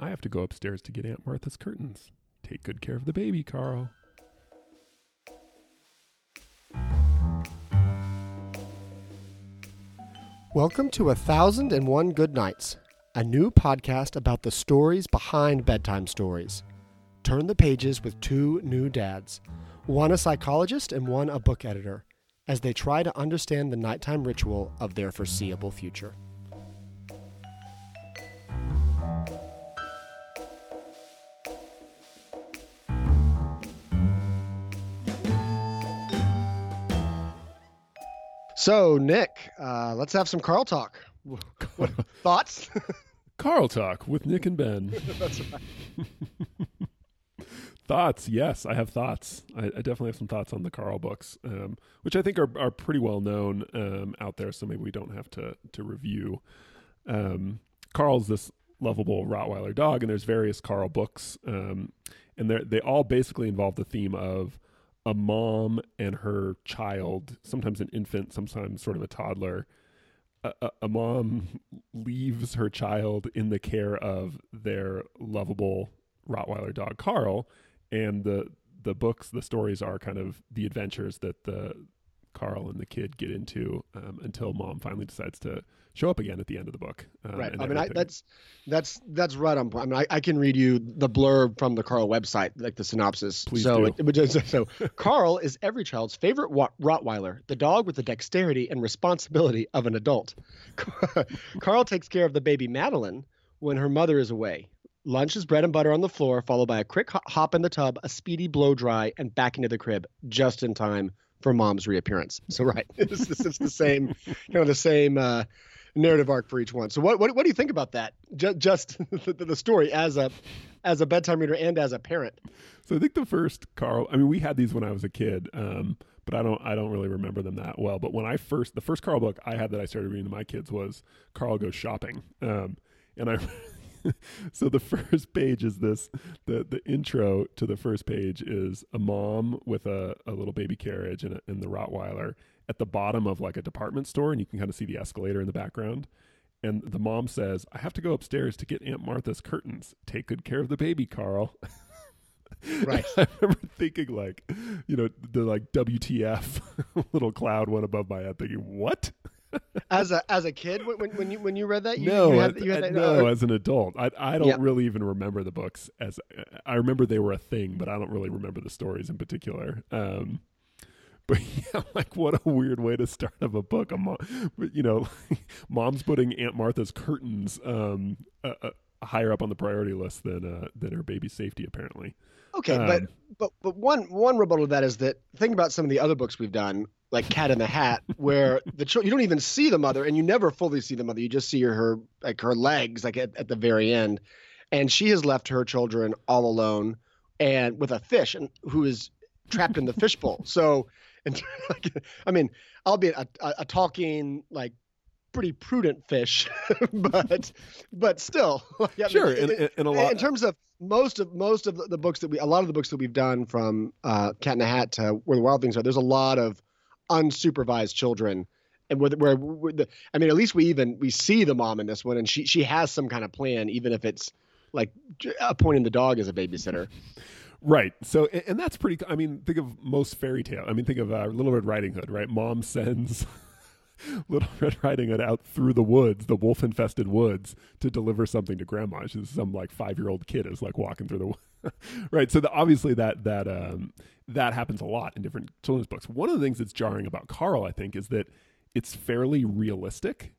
I have to go upstairs to get Aunt Martha's curtains. Take good care of the baby, Carl. Welcome to A Thousand and One Good Nights, a new podcast about the stories behind bedtime stories. Turn the pages with two new dads, one a psychologist and one a book editor, as they try to understand the nighttime ritual of their foreseeable future. So, Nick, uh, let's have some Carl talk. What, thoughts? Carl talk with Nick and Ben. That's right. thoughts? Yes, I have thoughts. I, I, definitely have some thoughts on the Carl books, um, which I think are, are pretty well known um, out there. So maybe we don't have to to review. Um, Carl's this lovable Rottweiler dog, and there's various Carl books, um, and they they all basically involve the theme of a mom and her child, sometimes an infant, sometimes sort of a toddler. A, a, a, mom leaves her child in the care of their lovable Rottweiler dog Carl, and the the books, the stories are kind of the adventures that the Carl and the kid get into um, until mom finally decides to show up again at the end of the book. Um, right. I mean, I, that's that's that's right on point. I mean, I, I, can read you the blurb from the Carl website, like the synopsis. Please so, do. It, so Carl is every child's favorite Rottweiler, the dog with the dexterity and responsibility of an adult. Carl takes care of the baby Madeline when her mother is away. Lunch is bread and butter on the floor, followed by a quick hop in the tub, a speedy blow dry, and back into the crib just in time for mom's reappearance. So right, it's, it's the same, you know, the same uh, narrative arc for each one. So what, what what do you think about that? Just, just the, the story as a as a bedtime reader and as a parent. So I think the first Carl. I mean, we had these when I was a kid, um, but I don't I don't really remember them that well. But when I first the first Carl book I had that I started reading to my kids was Carl Goes Shopping, um, and I so the first page is this the the intro to the first page is a mom with a, a little baby carriage and, a, and the Rottweiler at the bottom of like a department store and you can kind of see the escalator in the background. And the mom says I have to go upstairs to get Aunt Martha's curtains. Take good care of the baby Carl. Right. I remember thinking like you know the like WTF little cloud went above my head thinking what? As a as a kid when when you when you read that you, no you had, you had that, no as an adult. I I don't yeah. really even remember the books as I remember they were a thing but I don't really remember the stories in particular. Um but yeah like what a weird way to start of a book a mom you know mom's putting Aunt Martha's curtains um uh, uh, higher up on the priority list than uh than her baby's safety apparently okay um, but but but one one rebuttal to that is that think about some of the other books we've done like Cat in the Hat, where the ch- you don't even see the mother, and you never fully see the mother. You just see her like her legs, like at, at the very end, and she has left her children all alone, and with a fish, and who is trapped in the fishbowl. So, and like, I mean, albeit a, a, a talking like pretty prudent fish, but but still, yeah, sure. in, in, in, a lot, in terms of most of most of the, books that we, a lot of the books that we've done from uh, Cat in the Hat to Where the Wild Things Are, there's a lot of unsupervised children and where, where, where the, I mean, at least we even we see the mom in this one, and she she has some kind of plan, even if it's like appointing the dog as a babysitter. Right. So, and that's pretty. I mean, think of most fairy tale. I mean, think of uh, Little Red Riding Hood. Right. Mom sends Little Red Riding Hood out through the woods, the wolf infested woods, to deliver something to Grandma. She's some like five year old kid is like walking through the right. So the, obviously that that um, that happens a lot in different children's books. One of the things that's jarring about Carl, I think, is that it's fairly realistic.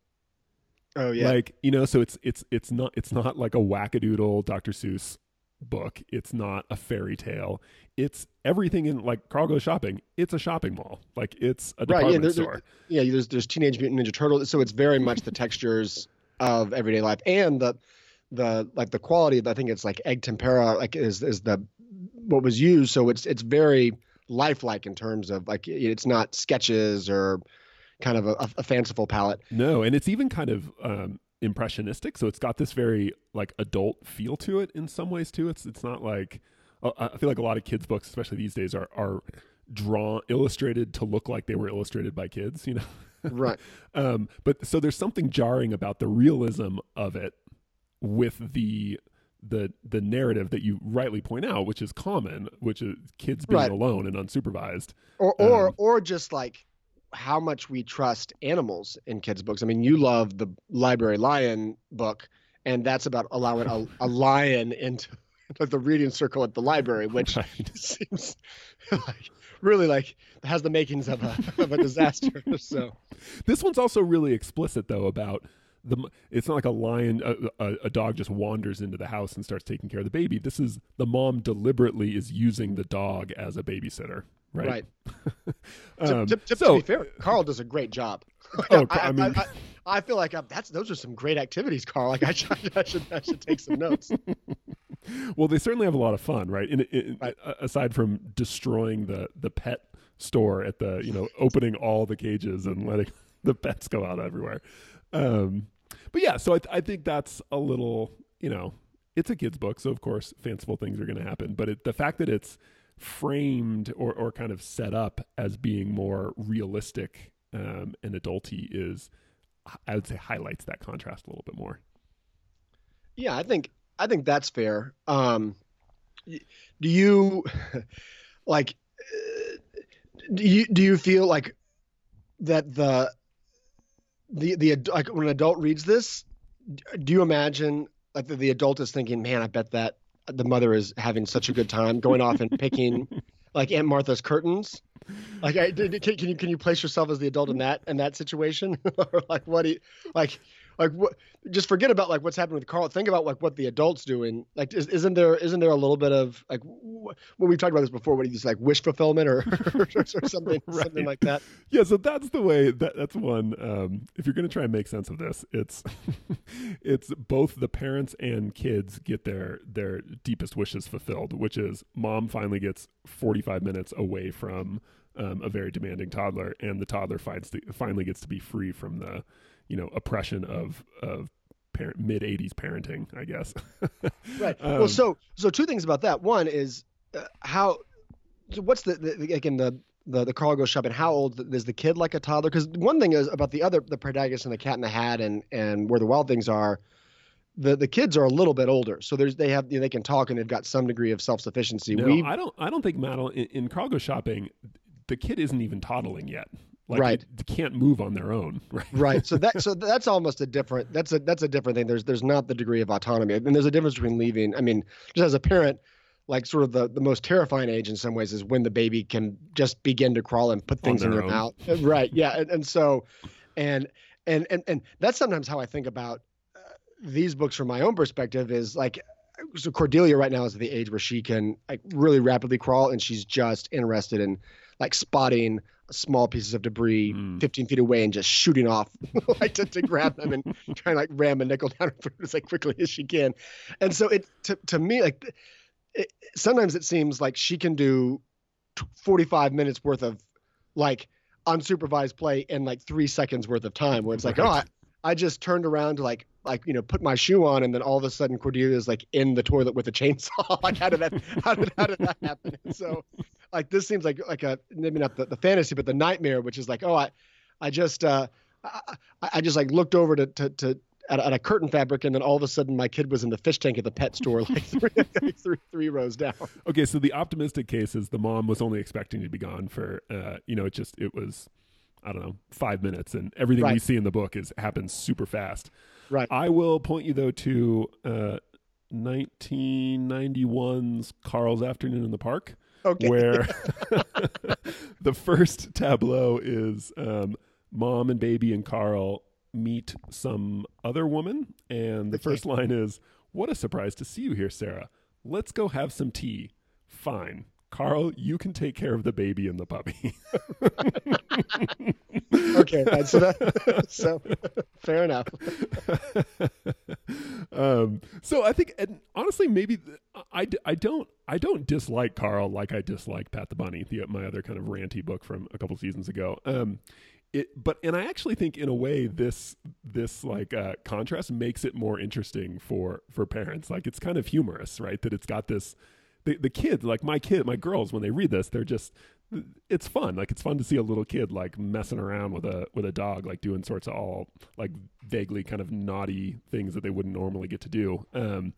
Oh yeah. Like, you know, so it's it's it's not it's not like a wackadoodle Dr. Seuss book. It's not a fairy tale. It's everything in like Carl goes shopping. It's a shopping mall. Like it's a department right, yeah, there, store. There, yeah, there's there's Teenage Mutant Ninja Turtles. So it's very much the textures of everyday life and the the like the quality. I think it's like egg tempera. Like is is the what was used. So it's it's very lifelike in terms of like it's not sketches or kind of a, a fanciful palette. No, and it's even kind of um, impressionistic. So it's got this very like adult feel to it in some ways too. It's it's not like uh, I feel like a lot of kids books, especially these days, are are drawn illustrated to look like they were illustrated by kids. You know. right. Um, but so there's something jarring about the realism of it with the the the narrative that you rightly point out, which is common, which is kids being Right. alone and unsupervised. or or Um, or just like how much we trust animals in kids books i mean you love the library lion book and that's about allowing a, a lion into the reading circle at the library which Right. seems like really like has the makings of a of a disaster so This one's also really explicit though about the. It's not like a lion, a, a, a dog just wanders into the house and starts taking care of the baby. This is the mom deliberately is using the dog as a babysitter. Right. right, To- Um, to, to, so to be fair carl does a great job Oh, I, I mean- I, I, feel like uh that's those are some great activities carl like i should i should, I should take some notes well, they certainly have a lot of fun, right? In, in, Right. Aside from destroying the the pet store at the you know opening all the cages and letting the pets go out everywhere. Um, but yeah, so I, I think that's a little you know it's a kids book, so of course fanciful things are going to happen. But it, the fact that it's framed or or kind of set up as being more realistic um, and adulty is, I would say, highlights that contrast a little bit more. Yeah, I think I think that's fair. Um, do you like? uh, Do you do you feel like that the the the like when an adult reads this, do you imagine like the, the adult is thinking, "Man, I bet that the mother is having such a good time going off and picking like Aunt Martha's curtains." Like, I, can, can you can you place yourself as the adult in mm-hmm. that in that situation, or like what do you like? Like what? Just forget about like what's happening with Carl. Think about like what the adults doing. Like, is, isn't there isn't there a little bit of like wh- when we talked about this before? What do you just like wish fulfillment or or, something Right. something like that? yeah so that's the way that that's one um if you're going to try and make sense of this it's it's both the parents and kids get their their deepest wishes fulfilled which is mom finally gets 45 minutes away from um, a very demanding toddler and the toddler finds the, finally gets to be free from the you know oppression of of parent mid 80s parenting i guess Right. Um, well, so so two things about that. One is uh, how. So what's the, the again the the the Carl goes shopping? How old is the kid? Like a toddler? Because one thing is about the other the protagonist and the Cat in the Hat and and where the wild things are. The the kids are a little bit older, so there's they have you know, they can talk and they've got some degree of self sufficiency. no, i don't i don't think madeline in, in Carl goes shopping the kid isn't even toddling yet like Right. they, can't move on their own right? Right. So that so that's almost a different that's a that's a different thing. There's there's not the degree of autonomy. And there's a difference between leaving i mean just as a parent like sort of the, the most terrifying age in some ways is when the baby can just begin to crawl and put things in their own. mouth. Right. Yeah. And, and so and and and and that's sometimes how i think about uh, these books from my own perspective is like so cordelia right now is at the age where she can like really rapidly crawl and she's just interested in like spotting small pieces of debris Mm. 15 feet away and just shooting off like to, to grab them and trying to like ram a nickel down her throat as like quickly as she can and so it to, to me like it, sometimes it seems like she can do t- 45 minutes worth of like unsupervised play in like three seconds worth of time where it's like oh I, Right. I just turned around to like like you know put my shoe on and then all of a sudden Cordelia is like in the toilet with a chainsaw. Like how did that how did how did that happen? And so like this seems like like a maybe not the, the fantasy but the nightmare which is like oh I I just uh I, I I just like looked over to to, to at, at a curtain fabric and then all of a sudden my kid was in the fish tank at the pet store like three, like three, three rows down. Okay, so the optimistic case is the mom was only expecting to be gone for, uh, you know, it just it was, I don't know, five minutes, and everything we see in the book is happens super fast. right I will point you though to uh, 1991's Carl's Afternoon in the Park, okay where the first tableau is um, mom and baby and Carl meet some other woman, and the Okay. first line is, "What a surprise to see you here, Sarah. Let's go have some tea." Fine. Carl, you can take care of the baby and the puppy. okay so that so fair enough um, so I think, and honestly, maybe I, I don't I don't dislike Carl like I dislike Pat the Bunny, the my other kind of ranty book from a couple seasons ago. Um, it, but and I actually think in a way this this like uh, contrast makes it more interesting for for parents. Like it's kind of humorous, right? That it's got this the the kids like my kid my girls when they read this they're just it's fun like it's fun to see a little kid like messing around with a with a dog like doing sorts of all like vaguely kind of naughty things that they wouldn't normally get to do um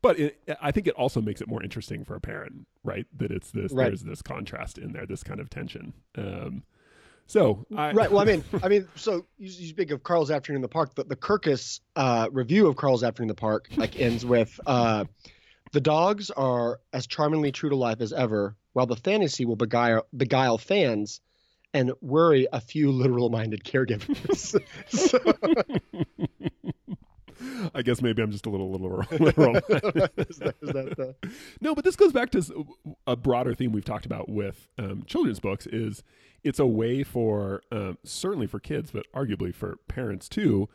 but it, I think it also makes it more interesting for a parent, right? That it's this Right. there's this contrast in there, this kind of tension. Um, so I, right. Well, I mean, I mean, so you, you speak of Carl's Afternoon in the Park. The, the Kirkus uh, review of Carl's Afternoon in the Park like ends with uh, the dogs are as charmingly true to life as ever, while the fantasy will beguile, beguile fans and worry a few literal-minded caregivers. so, I guess maybe I'm just a little literal. literal. is that, is that the, no, but this goes back to a broader theme we've talked about with um, children's books. Is it's a way for um, certainly for kids, but arguably for parents too,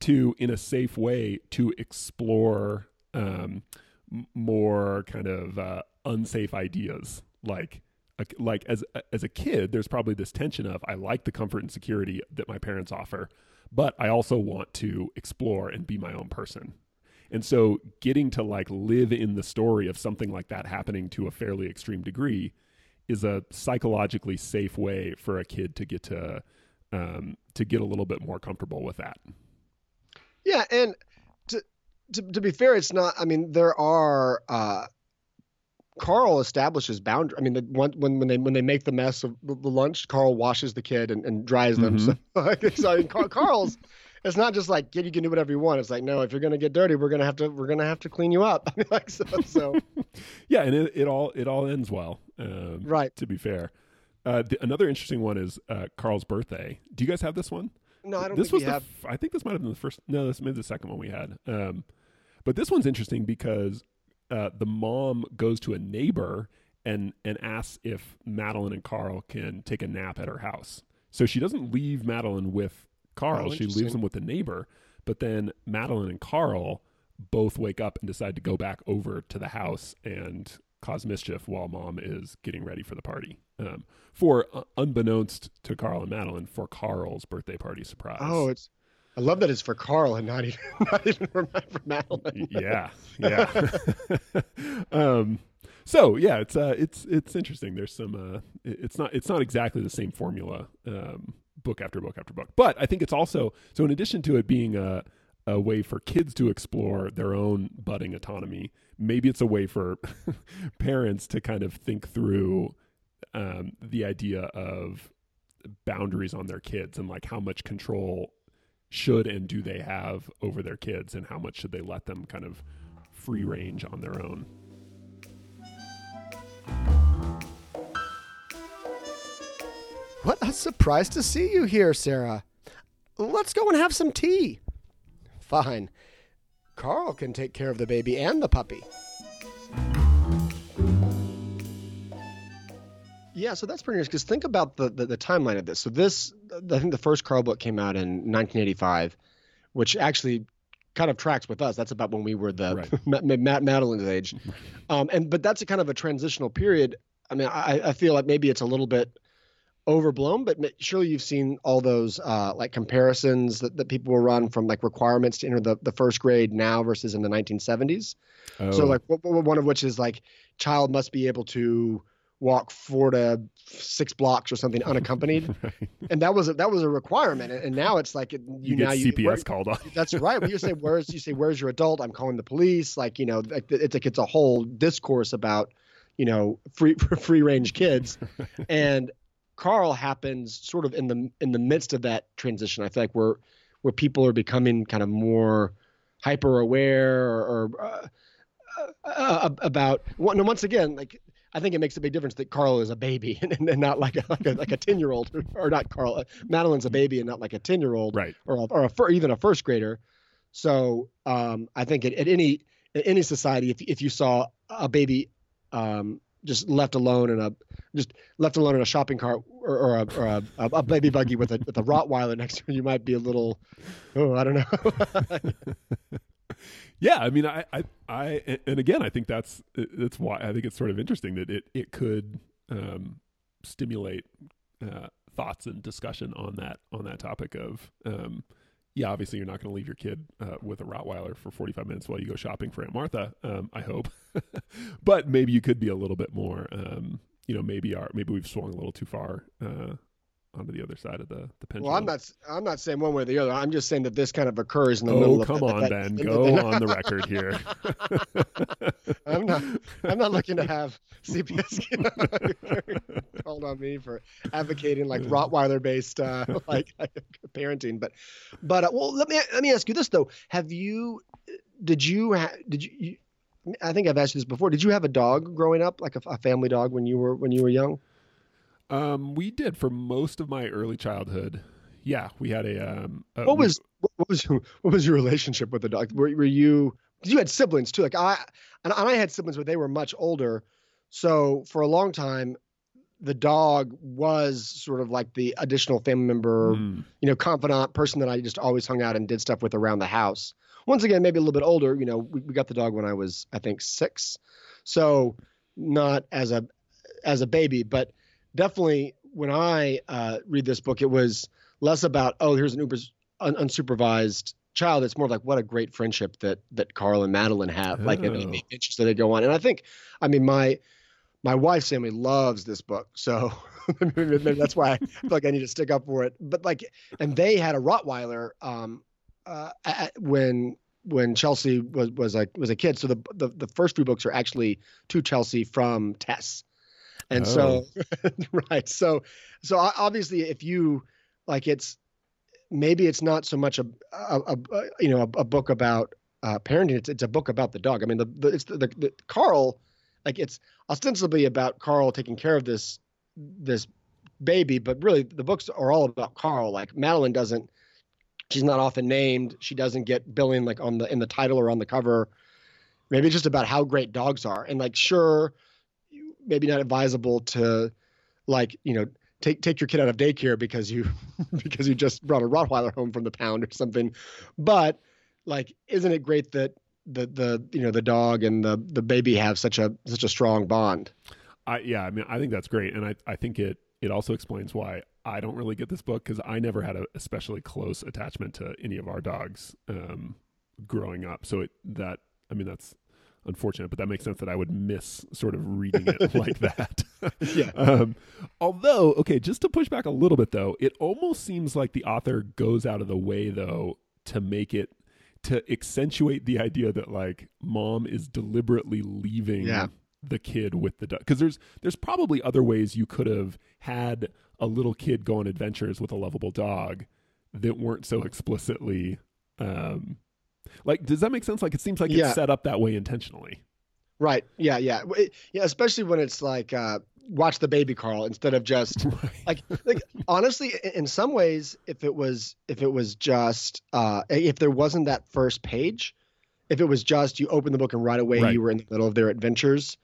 to in a safe way to explore um, more kind of uh, unsafe ideas like. Like as as a kid, there's probably this tension of I like the comfort and security that my parents offer, but I also want to explore and be my own person. And so getting to like live in the story of something like that happening to a fairly extreme degree is a psychologically safe way for a kid to get to um, to get a little bit more comfortable with that. Yeah, and to, to be fair, it's not. I mean, there are. Uh, Carl establishes boundary. I mean, the when when they when they make the mess of the, lunch, Carl washes the kid and, and dries them. Mhm. So, like, so I mean, Carl's. It's not just like kid, you can do whatever you want. It's like no, if you're gonna get dirty, we're gonna have to we're gonna have to clean you up. I mean, like so. so Yeah, and it, it all it all ends well. Um, right. To be fair, uh, the, another interesting one is uh, Carl's birthday. Do you guys have this one? No, I don't this think was we the have. I think this might have been the first. No, this may be the second one we had. Um, but this one's interesting because uh, the mom goes to a neighbor and and asks if Madeline and Carl can take a nap at her house. So she doesn't leave Madeline with Carl. Oh, she leaves him with the neighbor. But then Madeline and Carl both wake up and decide to go back over to the house and cause mischief while mom is getting ready for the party. Um, for uh, unbeknownst to Carl and Madeline, for Carl's birthday party surprise. Oh, it's. I love that it's for Carl and not even not even for, Madeline. yeah, yeah. um, so yeah, it's uh, it's it's interesting. There's some. Uh, it's not it's not exactly the same formula, um, book after book after book. But I think it's also so. In addition to it being a a way for kids to explore their own budding autonomy, maybe it's a way for parents to kind of think through um, the idea of boundaries on their kids and like how much control should and do they have over their kids and how much should they let them kind of free range on their own What a surprise to see you here, Sarah. Let's go and have some tea. Fine. Carl can take care of the baby and the puppy. Yeah, so that's pretty interesting. Because think about the, the the timeline of this. So this, I think the first Carl book came out in 1985, which actually kind of tracks with us. That's about when we were the Right. Ma- Ma- Matt Madeline's age, um, and but that's a kind of a transitional period. I mean, I, I feel like maybe it's a little bit overblown, but surely you've seen all those uh, like comparisons that, that people will run from like requirements to enter the, the first grade now versus in the 1970s. oh, So like w- w- one of which is like child must be able to walk four to six blocks or something unaccompanied, right. and that was a, that was a requirement. And now it's like it- you, now get you cps where- called on that's right. When you say where's you say where's your adult? I'm calling the police. Like you know, it's like it's a whole discourse about you know free free range kids, and Carl happens sort of in the in the midst of that transition. I feel like where where people are becoming kind of more hyper aware or, or uh, uh, about one- once again like. I think it makes a big difference that Carl is a baby and, and not like a like a like a ten year old or not Carl. uh, Madeline's a baby and not like a ten year old right or a, or a even a first grader. So um, I think at, at any at any society, if if you saw a baby um, just left alone in a just left alone in a shopping cart or, or, a, or a, a baby buggy with a with a Rottweiler next to it, you might be a little oh I don't know. yeah i mean i i, I and again i think that's that's why i think it's sort of interesting that it it could um stimulate uh thoughts and discussion on that on that topic of um yeah, obviously you're not going to leave your kid uh, with a Rottweiler for 45 minutes while you go shopping for Aunt Martha. Um, I hope, but maybe you could be a little bit more. Um, you know, maybe our maybe we've swung a little too far uh, onto the other side of the the pendulum. Well, I'm not. I'm not saying one way or the other. I'm just saying that this kind of occurs in the oh, middle of. come that- on, that- Ben. Go on the record here. I'm not. I'm not looking to have CPS called on me for advocating like Rottweiler-based uh, like parenting. But, but uh, well, let me let me ask you this though: Have you? Did you? Ha- did you, you? I think I've asked you this before. Did you have a dog growing up, like a, a family dog when you were when you were young? Um, we did for most of my early childhood. Yeah, we had a. Um, a- What was what was what was your relationship with the dog? Were, were you? you had siblings too. Like I and I had siblings, but they were much older. So for a long time, the dog was sort of like the additional family member, Mm, you know, confidant person that I just always hung out and did stuff with around the house. Once again, maybe a little bit older. You know, we, we got the dog when I was, I think, six, so not as a as a baby, but definitely when I uh, read this book, it was less about oh, here's an uber, un, unsupervised child. It's more like what a great friendship that that Carl and Madeline have, like and, Oh. the adventures that they go on. And I think, I mean, my my wife's family loves this book, so maybe that's why I feel like I need to stick up for it. But like, and they had a Rottweiler um, uh, at, when when Chelsea was was a was a kid. So the the, the first few books are actually to Chelsea from Tess, and so right. So so obviously, if you like, it's maybe it's not so much a, a, a you know a, a book about uh, parenting. It's it's a book about the dog. I mean, the, the it's the, the, the Carl, like it's ostensibly about Carl taking care of this this baby, but really the books are all about Carl. Like Madeline doesn't, she's not often named. She doesn't get billing like on the in the title or on the cover. Maybe it's just about how great dogs are, and like sure, maybe not advisable to like you know take take your kid out of daycare because you because you just brought a Rottweiler home from the pound or something, but like isn't it great that the the you know the dog and the the baby have such a such a strong bond? I yeah, I mean, I think that's great, and I I think it it also explains why I don't really get this book because I never had a especially close attachment to any of our dogs um, growing up. So it that I mean that's unfortunate, but that makes sense that I would miss sort of reading it like that. Yeah. Um, although, okay, just to push back a little bit though, it almost seems like the author goes out of the way though to make it to accentuate the idea that like mom is deliberately leaving Yeah. the kid with the dog because there's there's probably other ways you could have had a little kid go on adventures with a lovable dog that weren't so explicitly um like does that make sense like it seems like Yeah. it's set up that way intentionally Right. Yeah. Yeah. It- yeah. Especially when it's like uh, watch the baby Carl instead of just like like honestly, in some ways, if it was if it was just uh, if there wasn't that first page, if it was just you open the book and right away Right. you were in the middle of their adventures,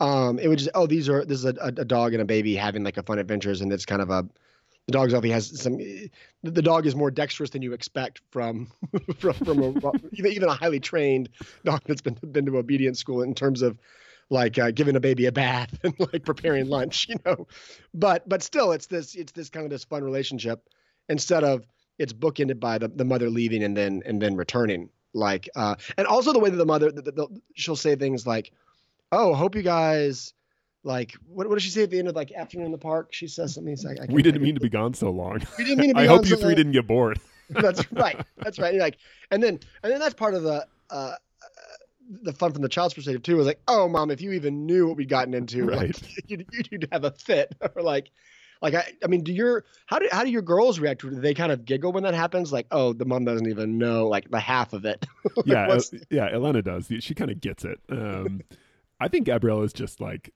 um, it would just oh these are this is a, a, a dog and a baby having like a fun adventures and it's kind of a the dog's obviously has some the dog is more dexterous than you expect from from, from a, even even a highly trained dog that's been been to obedience school in terms of like uh, giving a baby a bath and like preparing lunch, you know. But but still, it's this it's this kind of this fun relationship instead of it's bookended by the, the mother leaving and then and then returning. Like uh, and also the way that the mother the, the, she'll say things like, "Oh, hope you guys." Like what, what does she say at the end of like afternoon in the park? She says something. Like, I we didn't mean to be gone so long We didn't mean to be i hope you so three long. didn't get bored that's right. That's right. You're like, and then and then that's part of the uh, the fun from the child's perspective too. Was like, oh, mom, if you even knew what we'd gotten into, Right. like, you'd, you'd have a fit, or like, like I, I mean, do your how do how do your girls react to? Do they kind of giggle when that happens? Like, oh, the mom doesn't even know like the half of it. Like, yeah, uh, yeah, Elena does. She kind of gets it. Um, I think Gabrielle is just like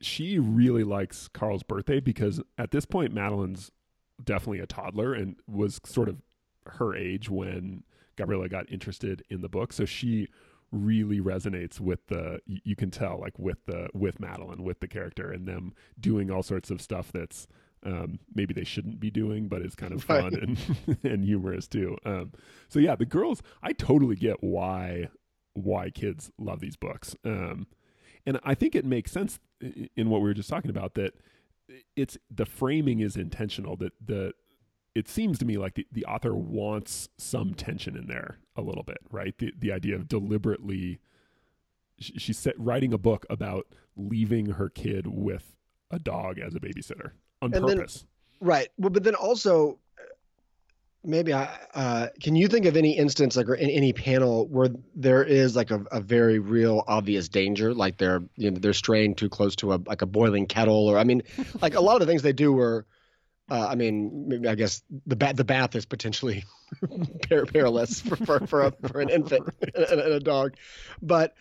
she really likes Carl's birthday because at this point Madeline's definitely a toddler and was sort of her age when Gabriella got interested in the book. So she really resonates with the you can tell like with the with Madeline with the character and them doing all sorts of stuff that's um, maybe they shouldn't be doing, but it's kind of fun Right. and and humorous too. Um, so yeah, the girls, I totally get why why kids love these books, um, and I think it makes sense in what we were just talking about that it's the framing is intentional. That the it seems to me like the, the author wants some tension in there a little bit, right? The the idea of deliberately she's set, writing a book about leaving her kid with a dog as a babysitter on And then- purpose. Right. Well, but then also, maybe I uh, can you think of any instance like or in any panel where there is like a, a very real obvious danger, like they're you know they're straying too close to a like a boiling kettle, or I mean, like a lot of the things they do were. Uh, I mean, maybe I guess the bath the bath is potentially perilous for for for, a, for an infant and, and a dog, but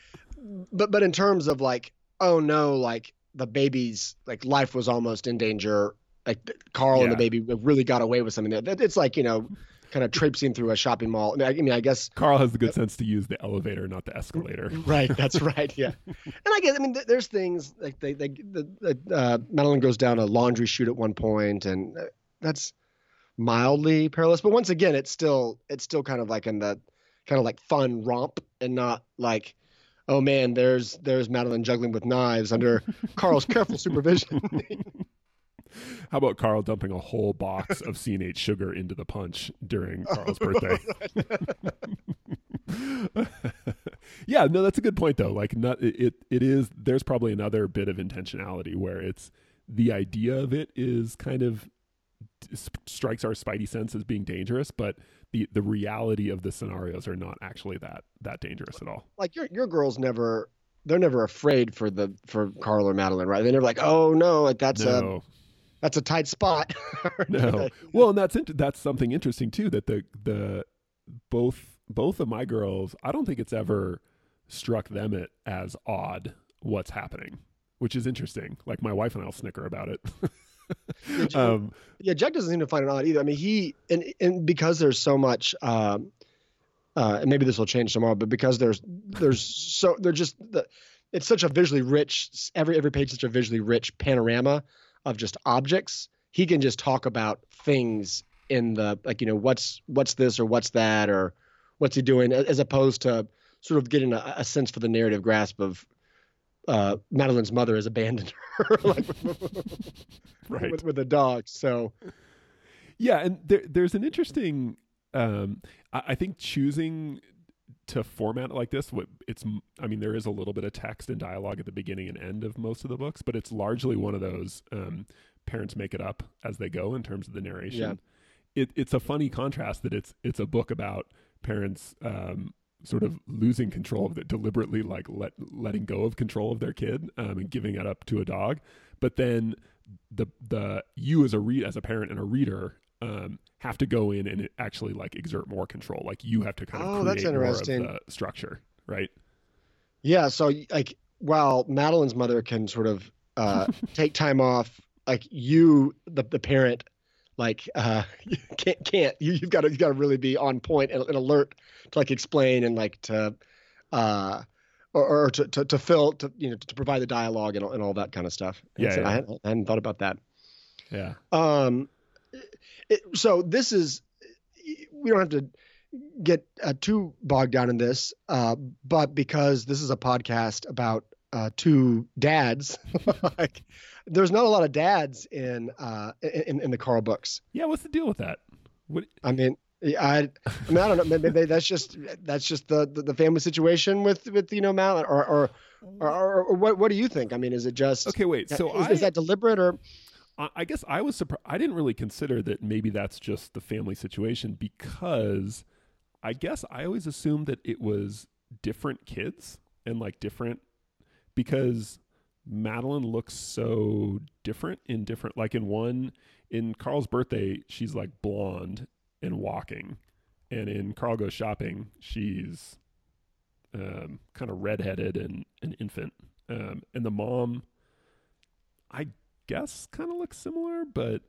but but in terms of like oh no like the baby's like life was almost in danger like Carl and the baby really got away with something that it's like you know kind of traipsing through a shopping mall. I mean, I, I mean, I guess Carl has the good sense to use the elevator, not the escalator. right. That's right. Yeah, and I guess I mean th- there's things like they they the, the uh, Madeline goes down a laundry chute at one point, and uh, that's mildly perilous. But once again, it's still it's still kind of like in the kind of like fun romp and not like. Oh man, there's there's Madeline juggling with knives under Carl's careful supervision. How about Carl dumping a whole box of C&H sugar into the punch during oh, Carl's birthday? yeah, no, that's a good point though. Like, not it, it. Is. There's probably another bit of intentionality where it's the idea of it is kind of strikes our spidey sense as being dangerous, but the the reality of the scenarios are not actually that that dangerous at all. like your your girls never they're never afraid for the for Carl or Madeline, right? They're never like, oh no, like that's a no, that's a tight spot. no. Well, and that's int- that's something interesting too. That the the both both of my girls, I don't think it's ever struck them it as odd what's happening, which is interesting. Like my wife and I'll snicker about it. Did you- um, yeah, Jack doesn't seem to find it odd either. I mean, he and and because there's so much, um, uh, and maybe this will change tomorrow, but because there's there's so they're just the, it's such a visually rich every every page such a visually rich panorama of just objects. He can just talk about things in the like you know what's what's this or what's that or what's he doing as opposed to sort of getting a, a sense for the narrative grasp of uh, Madeline's mother has abandoned her like right. with, with a dog. So Yeah, and there, there's an interesting. Um, I, I think choosing to format it like this, what it's. I mean, there is a little bit of text and dialogue at the beginning and end of most of the books, but it's largely one of those um, parents make it up as they go in terms of the narration. Yeah. It, it's a funny contrast that it's it's a book about parents um, sort of losing control of it deliberately, like let letting go of control of their kid um, and giving it up to a dog, but then the the you as a read as a parent and a reader um, have to go in and actually like exert more control. Like you have to kind of Oh, create that's more of interesting. the structure, right? Yeah, so like while Madeline's mother can sort of uh, take time off, like you, the the parent, like uh, can't can't you you've got to you got to really be on point and, and alert to like explain and like to uh or, or to, to to fill to you know to provide the dialogue and all, and all that kind of stuff. And Yeah, so yeah. I, hadn't, I hadn't thought about that. Yeah. Um, it, so this is we don't have to get uh, too bogged down in this, uh, but because this is a podcast about uh, two dads, like there's not a lot of dads in uh, in, in the Carl books. Yeah. What's the deal with that? What? I mean. I, I mean, I don't know. Maybe that's just that's just the, the, the family situation with with you know Mal or or, or or or what what do you think? I mean, is it just Okay. Wait. So is, I, is that deliberate or I guess I was surprised. I didn't really consider that maybe that's just the family situation because I guess I always assumed that it was different kids and like different because Madeline looks so different in different like in one in Carl's birthday she's like blonde and walking and in Carl goes shopping she's um, kind of redheaded and an infant um, and the mom I guess kind of looks similar, but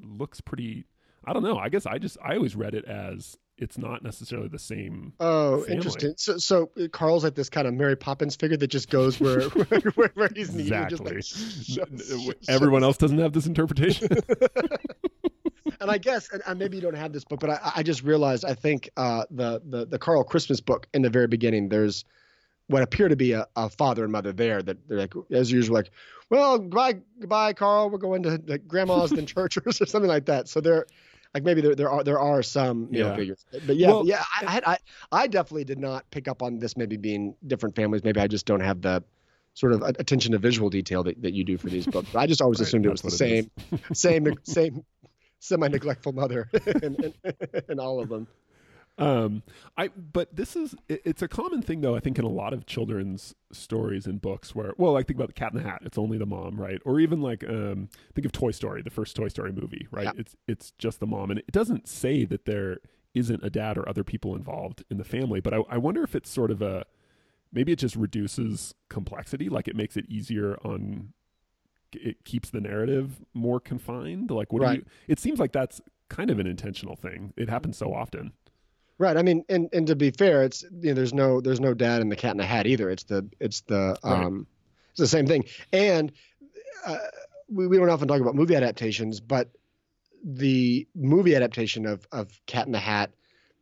looks pretty. I don't know. I guess I just I always read it as it's not necessarily the same. Oh, family. interesting. So, so uh, Carl's like this kind of Mary Poppins figure that just goes where where, where he's needed. Exactly. Just like, Everyone else doesn't have this interpretation. and I guess, and, and maybe you don't have this book, but I, I just realized I think uh, the the the Carl Christmas book in the very beginning, there's what appear to be a, a father and mother there that they're like as usual, like, well, goodbye, goodbye, Carl. We're going to like, grandma's and church or something like that. So they're like maybe there there are there are some male Yeah. figures, but yeah, Well, yeah, I, I had I definitely did not pick up on this maybe being different families. Maybe I just don't have the sort of attention to visual detail that, that you do for these books. I just always Right, assumed it was the same, same, same, semi neglectful mother in, in all of them. Um, I but this is it, it's a common thing though. I think in a lot of children's stories and books where well, like think about the Cat in the Hat. It's only the mom, right? Or even like um, think of Toy Story, the first Toy Story movie, right? Yeah. It's it's just the mom, and it doesn't say that there isn't a dad or other people involved in the family. But I, I wonder if it's sort of a maybe it just reduces complexity, like it makes it easier on. It keeps the narrative more confined. Like what do you? It seems like that's kind of an intentional thing. It happens so often. Right. I mean, and and to be fair, it's you know, there's no there's no dad in the Cat in the Hat either. It's the it's the Right. um it's the same thing. And uh, we we don't often talk about movie adaptations, but the movie adaptation of of Cat in the Hat,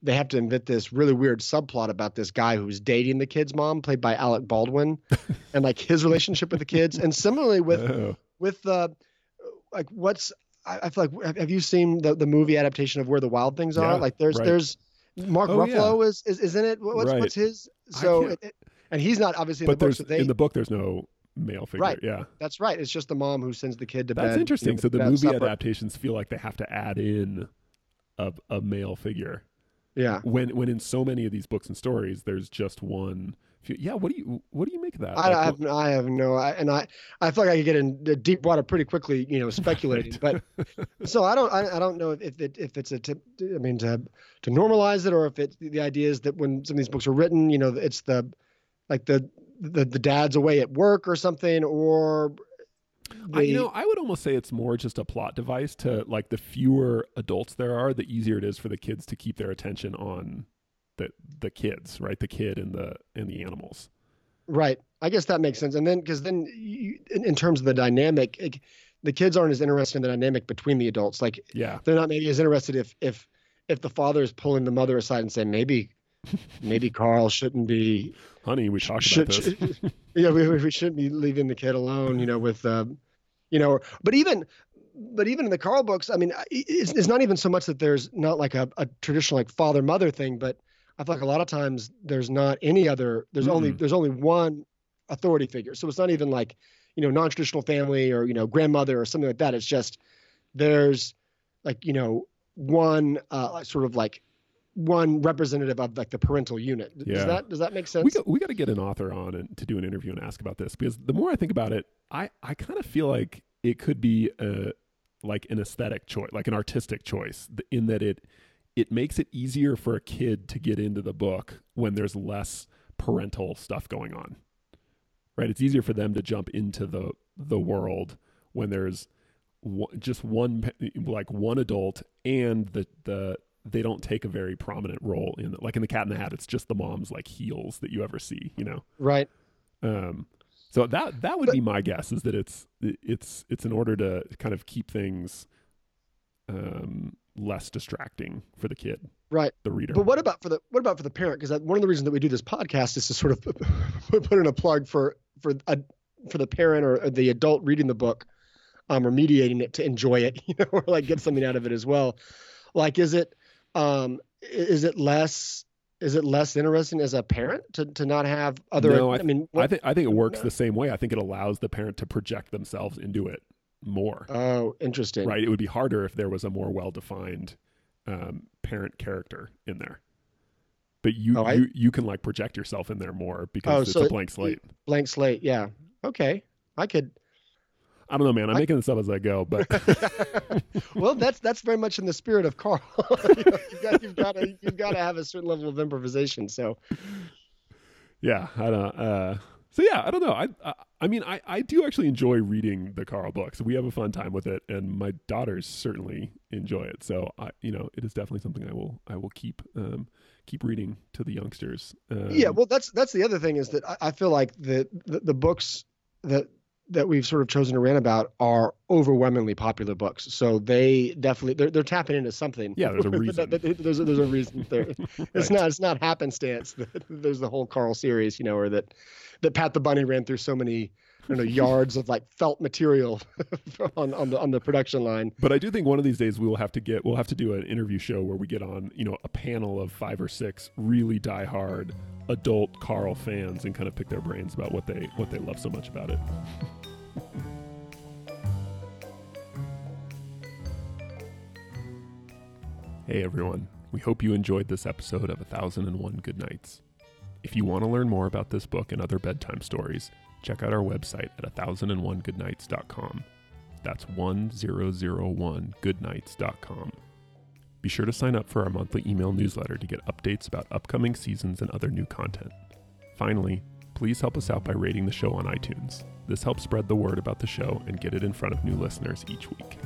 they have to invent this really weird subplot about this guy who's dating the kid's mom, played by Alec Baldwin, and like his relationship with the kids. And similarly with Oh. with uh, like what's I, I feel like have- have you seen the the movie adaptation of Where the Wild Things Are? Yeah, like there's right. there's Mark Oh, Ruffalo is, is is in it. What's Right. what's his? So it, it- and he's not obviously in but the book. there's So they, in the book there's no male figure. Right. Yeah, that's right. It's just the mom who sends the kid to bed. that's you interesting. know, so the movie supper. adaptations feel like they have to add in a a male figure Yeah. when when in so many of these books and stories there's just one. Fe- Yeah, what do you what do you make of that? I, Like, I have I have no I, and I I feel like I could get in the deep water pretty quickly you know speculating but so I don't I, I don't know if it, if it's a tip I mean to to normalize it or if it the idea is that when some of these books are written you know it's the like the the, the dad's away at work or something or I, you know, I would almost say it's more just a plot device to like the fewer adults there are, the easier it is for the kids to keep their attention on the the kids, right? The kid and the and the animals. Right. I guess that makes sense. And then, because then, you, in, in terms of the dynamic, it, the kids aren't as interested in the dynamic between the adults. Like Yeah, they're not maybe as interested if if if the father is pulling the mother aside and saying maybe maybe Carl shouldn't be honey, we talked should, about this. yeah we, we shouldn't be leaving the kid alone. You know, with um, you know, but even. But even in the Carl books, I mean, it's, it's not even so much that there's not like a, a traditional like father mother thing, but I feel like a lot of times there's not any other. There's only Mm-mm. there's only one authority figure. So it's not even like you know non-traditional family or you know grandmother or something like that. It's just there's like you know one uh, sort of like one representative of like the parental unit. Yeah. Does that does that make sense? we got, we got to get an author on and to do an interview and ask about this because the more I think about it, I I kind of feel like it could be a like an aesthetic choice, like an artistic choice, in that it it makes it easier for a kid to get into the book when there's less parental stuff going on. Right? It's easier for them to jump into the the world when there's just one like one adult and the the they don't take a very prominent role in. Like in the Cat in the Hat, it's just the mom's like heels that you ever see, you know. right. Um, so that that would But- be my guess is that it's it's it's in order to kind of keep things um, less distracting for the kid, Right. the reader. But what about for the what about for the parent? Because one of the reasons that we do this podcast is to sort of put in a plug for for a, for the parent or the adult reading the book, um, or mediating it to enjoy it, you know, or like get something out of it as well. Like, is it um, is it less is it less interesting as a parent to, to not have other? No, I I, mean, I think I think it works No. the same way. I think it allows the parent to project themselves into it more. oh, interesting. right? It would be harder if there was a more well-defined um, parent character in there. But you, Oh, I- you you can like project yourself in there more because Oh, it's so a blank slate. Blank slate. Yeah. Okay. I could. I don't know, man. I'm I- making this up as I go, but well, that's that's very much in the spirit of Carl. you know, you've got you've got to you've got to have a certain level of improvisation. So yeah, I don't. Uh, so yeah, I don't know. I, I I mean, I I do actually enjoy reading the Carl books. We have a fun time with it, and my daughters certainly enjoy it. So I, you know, it is definitely something I will I will keep um keep reading to the youngsters. Um, yeah, well, that's that's the other thing is that I, I feel like the, the the books that that we've sort of chosen to rant about are overwhelmingly popular books. So they definitely they're they're tapping into something. Yeah, there's a reason. there's a, there's a reason there. It's not it's not happenstance that there's the whole Carl series, you know, or that that Pat the Bunny ran through so many Don't know yards of like felt material on on the on the production line. But I do think one of these days we will have to get we'll have to do an interview show where we get on you know a panel of five or six really diehard adult Carl fans and kind of pick their brains about what they what they love so much about it. Hey everyone, we hope you enjoyed this episode of 1001 Good Nights. If you want to learn more about this book and other bedtime stories, check out our website at 1001goodnights.com. That's 1001goodnights.com. Be sure to sign up for our monthly email newsletter to get updates about upcoming seasons and other new content. Finally, please help us out by rating the show on iTunes. This helps spread the word about the show and get it in front of new listeners each week.